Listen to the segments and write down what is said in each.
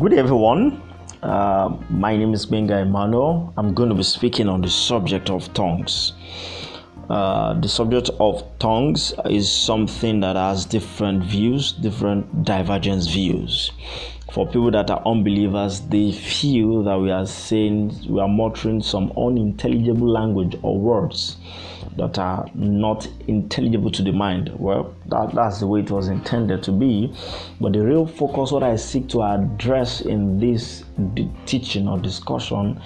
Good day everyone. Uh, my name is Gbenga Emmanuel. I'm going to be speaking on the subject of tongues. Uh, the subject of tongues is something that has different views, different divergent views. For people that are unbelievers, they feel that we are saying we are muttering some unintelligible language or words that are not intelligible to the mind. Well, that, that's the way it was intended to be. But the real focus, what I seek to address in this teaching or discussion,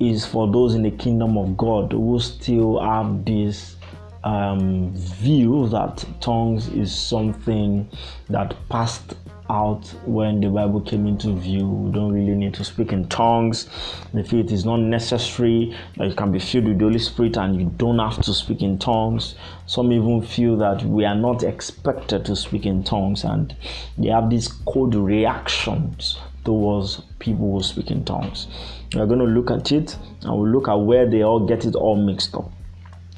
is for those in the kingdom of God who still have this um, view that tongues is something that passed out when the Bible came into view. We don't really need to speak in tongues. They feel it is not necessary you can be filled with the Holy Spirit and you don't have to speak in tongues. Some even feel that we are not expected to speak in tongues and they have these cold reactions towards people who speak in tongues. We are going to look at it and we'll look at where they all get it all mixed up.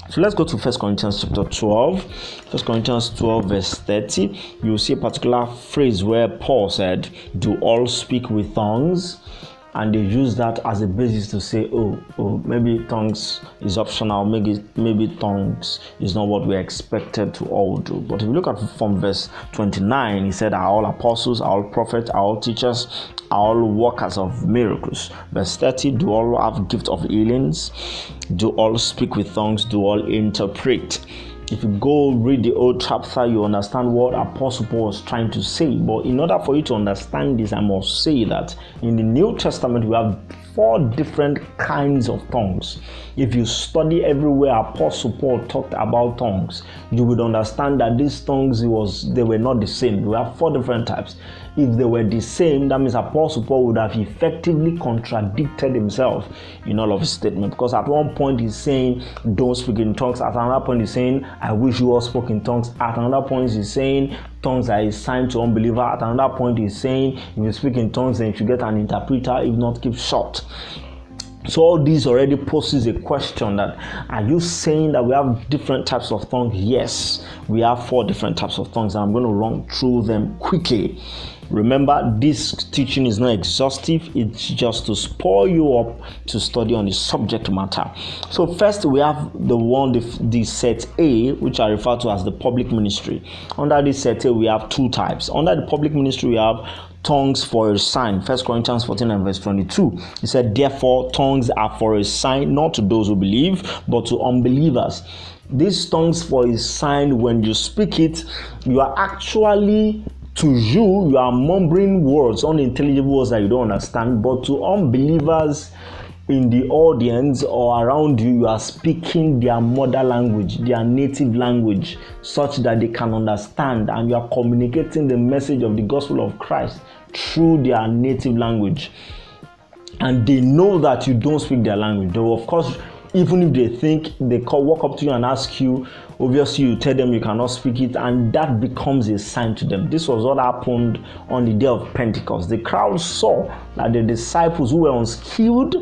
So let's go to First Corinthians chapter 12. First Corinthians 12, verse 30. You'll see a particular phrase where Paul said, Do all speak with tongues? And they use that as a basis to say, oh, oh, maybe tongues is optional, maybe maybe tongues is not what we are expected to all do. But if you look at from verse 29, he said, Are all apostles, are all prophets, are all teachers, are all workers of miracles. Verse 30, do all have gift of healings, do all speak with tongues, do all interpret if you go read the old chapter, you understand what Apostle Paul was trying to say. But in order for you to understand this, I must say that in the New Testament, we have four different kinds of tongues. If you study everywhere Apostle Paul talked about tongues, you would understand that these tongues was they were not the same. We have four different types. If they were the same, that means Apostle Paul would have effectively contradicted himself in all of his statement. Because at one point he's saying, Don't speak in tongues. At another point he's saying, I wish you all spoke in tongues. At another point he's saying, tongues are a sign to unbeliever. At another point he's saying, if you speak in tongues, then you should get an interpreter, if not keep short. So all these already poses a question that are you saying that we have different types of tongues? Yes, we have four different types of and I'm going to run through them quickly. Remember, this teaching is not exhaustive, it's just to spur you up to study on the subject matter. So, first, we have the one, the, the set A, which I refer to as the public ministry. Under this set A, we have two types. Under the public ministry, we have tongues for a sign. First Corinthians 14 and verse 22. He said, Therefore, tongues are for a sign, not to those who believe, but to unbelievers. These tongues for a sign, when you speak it, you are actually to you, you are mumbling words, unintelligible words that you don't understand, but to unbelievers in the audience or around you, you are speaking their mother language, their native language, such that they can understand, and you are communicating the message of the gospel of Christ through their native language. And they know that you don't speak their language. Though, of course, even if they think they call, walk up to you and ask you, obviously you tell them you cannot speak it, and that becomes a sign to them. This was what happened on the day of Pentecost. The crowd saw that the disciples who were unskilled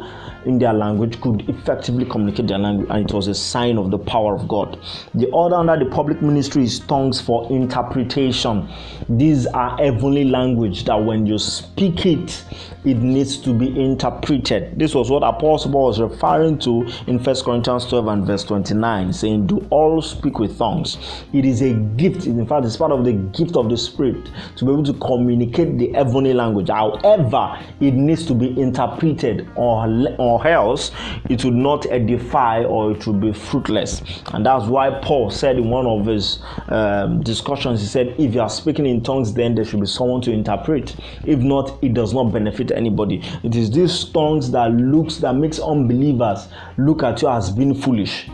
in their language could effectively communicate their language, and it was a sign of the power of God. The order under the public ministry is tongues for interpretation. These are heavenly language that when you speak it, it needs to be interpreted. This was what Apostle Paul was referring to in 1 Corinthians 12 and verse 29, saying, Do all speak with tongues. It is a gift. In fact, it's part of the gift of the Spirit to be able to communicate the heavenly language. However, it needs to be interpreted, or, or else it would not edify or it would be fruitless. And that's why Paul said in one of his um, discussions, he said, If you are speaking in tongues, then there should be someone to interpret. If not, it does not benefit anybody. It is these tongues that looks that makes unbelievers look at you as being foolish.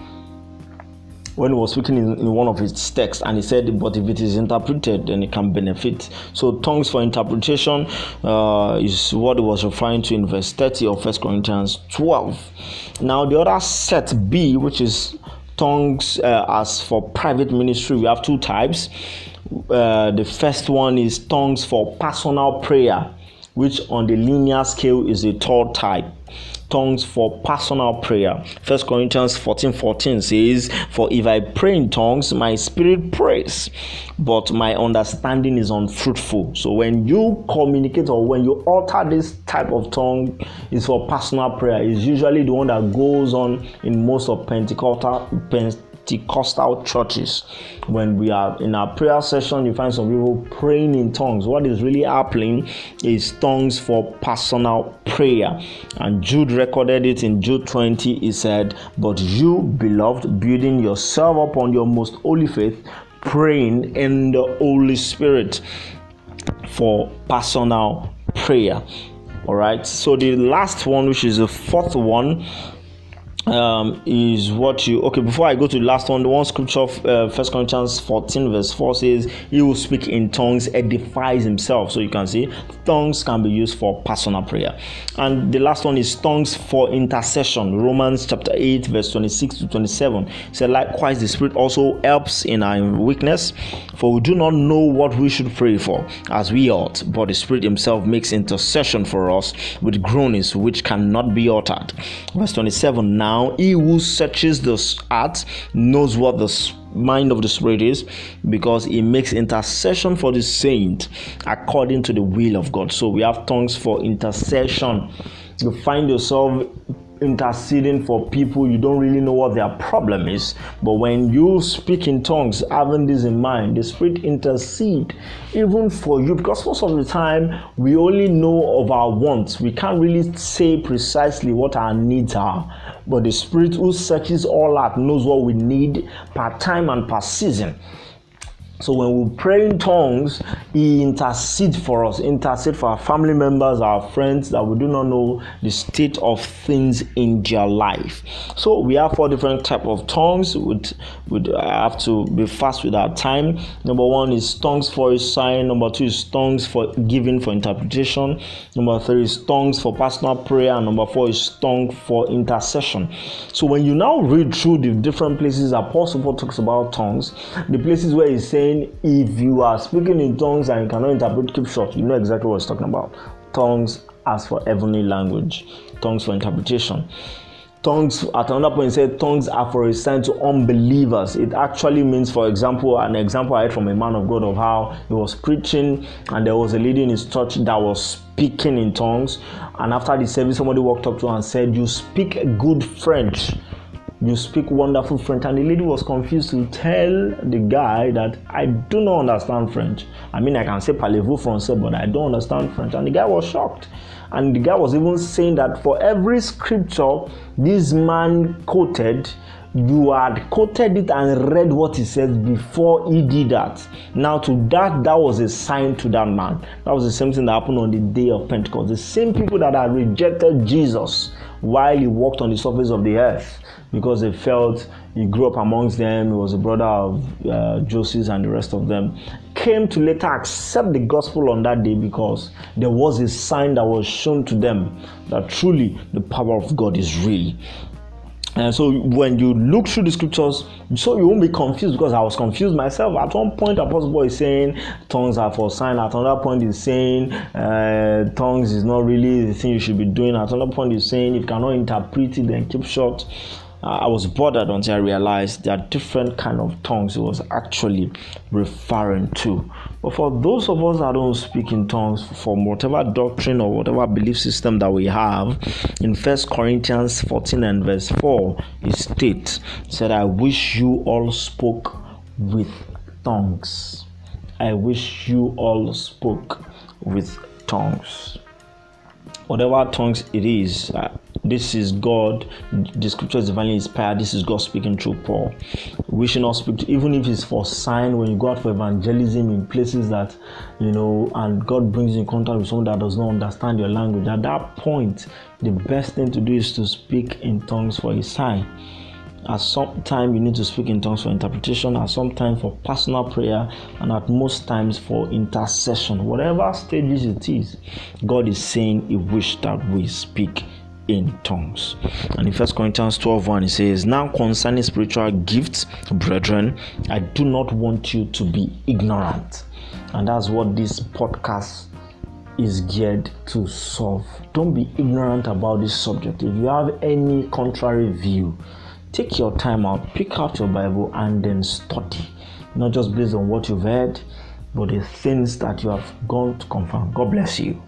When he was speaking in, in, one of his texts and he said but if it is interpreted then it can benefit. So tongues for interpretation uh, is what he was referring to in verse 30 of first corinthians 12 now the other set b which is tongues uh, as for private ministry we have two types. Uh, the first one is tongues for personal prayer which on the linear scale is a third type tongues for personal prayer. First Corinthians 14 14 says, For if I pray in tongues, my spirit prays, but my understanding is unfruitful. So when you communicate or when you utter this type of tongue, is for personal prayer. It's usually the one that goes on in most of Pentecostal Pentecostal churches. When we are in our prayer session, you find some people praying in tongues. What is really happening is tongues for personal prayer. And Jude recorded it in Jude 20. He said, But you, beloved, building yourself upon your most holy faith, praying in the Holy Spirit for personal prayer. All right. So the last one, which is the fourth one, um, is what you okay before i go to the last one the one scripture uh, first corinthians 14 verse 4 says he will speak in tongues edifies himself. So you can see tongues can be used for personal prayer. And the last one is tongues for intercession. Romans chapter 8 verse 26 to 27 said likewise the spirit also helps in our weakness for we do not know what we should pray for as we ought but the spirit himself makes intercession for us with groanings which cannot be uttered. Verse 27 now now, he who searches the heart knows what the mind of the Spirit is because he makes intercession for the saint according to the will of God. So we have tongues for intercession. You find yourself interceding for people you don't really know what their problem is. But when you speak in tongues having this in mind the spirit intercede even for you. Because most of the time we only know of our wants. We can't really say precisely what our needs are. But the spirit who searches all out knows what we need per time and per season so when we pray in tongues, He intercedes for us, intercede for our family members, our friends that we do not know the state of things in their life. So we have four different type of tongues. Would would have to be fast with our time. Number one is tongues for a sign. Number two is tongues for giving for interpretation. Number three is tongues for personal prayer. And number four is tongue for intercession. So when you now read through the different places Apostle Paul talks about tongues, the places where he's saying saying if you are speaking in tongues and you cannot interpret, keep short. You know exactly what he's talking about. Tongues as for heavenly language, tongues for interpretation. Tongues, at another point, said tongues are for a sign to unbelievers. It actually means, for example, an example I heard from a man of God of how he was preaching and there was a lady in his church that was speaking in tongues. And after the service, somebody walked up to her and said, You speak good French you speak wonderful French. And the lady was confused to tell the guy that I do not understand French. I mean, I can say parlez-vous français, but I don't understand French. And the guy was shocked. And the guy was even saying that for every scripture this man quoted, you had quoted it and read what he said before he did that. Now, to that, that was a sign to that man. That was the same thing that happened on the day of Pentecost. The same people that had rejected Jesus while he walked on the surface of the earth because they felt he grew up amongst them, he was a brother of uh, Joseph and the rest of them, came to later accept the gospel on that day because there was a sign that was shown to them that truly the power of God is real. And so when you look through the scriptures, so you won't be confused because I was confused myself. At one point, Apostle Paul is saying tongues are for sign. At another point, he's saying uh, tongues is not really the thing you should be doing. At another point, he's saying if you cannot interpret it, then keep short. I was bothered until I realized are different kind of tongues was actually referring to. But for those of us that don't speak in tongues, from whatever doctrine or whatever belief system that we have, in First Corinthians 14 and verse 4, it states, said, I wish you all spoke with tongues. I wish you all spoke with tongues. Whatever tongues it is, uh, this is God. The scripture is divinely inspired. This is God speaking through Paul. We should not speak, to, even if it's for sign, when you go out for evangelism in places that, you know, and God brings you in contact with someone that does not understand your language. At that point, the best thing to do is to speak in tongues for a sign. At some time, you need to speak in tongues for interpretation, at some time for personal prayer, and at most times for intercession. Whatever stages it is, God is saying He wishes that we speak in tongues. And in First Corinthians 12 1, it says, Now concerning spiritual gifts, brethren, I do not want you to be ignorant. And that's what this podcast is geared to solve. Don't be ignorant about this subject. If you have any contrary view, take your time out, pick out your Bible, and then study. Not just based on what you've heard, but the things that you have gone to confirm. God bless you.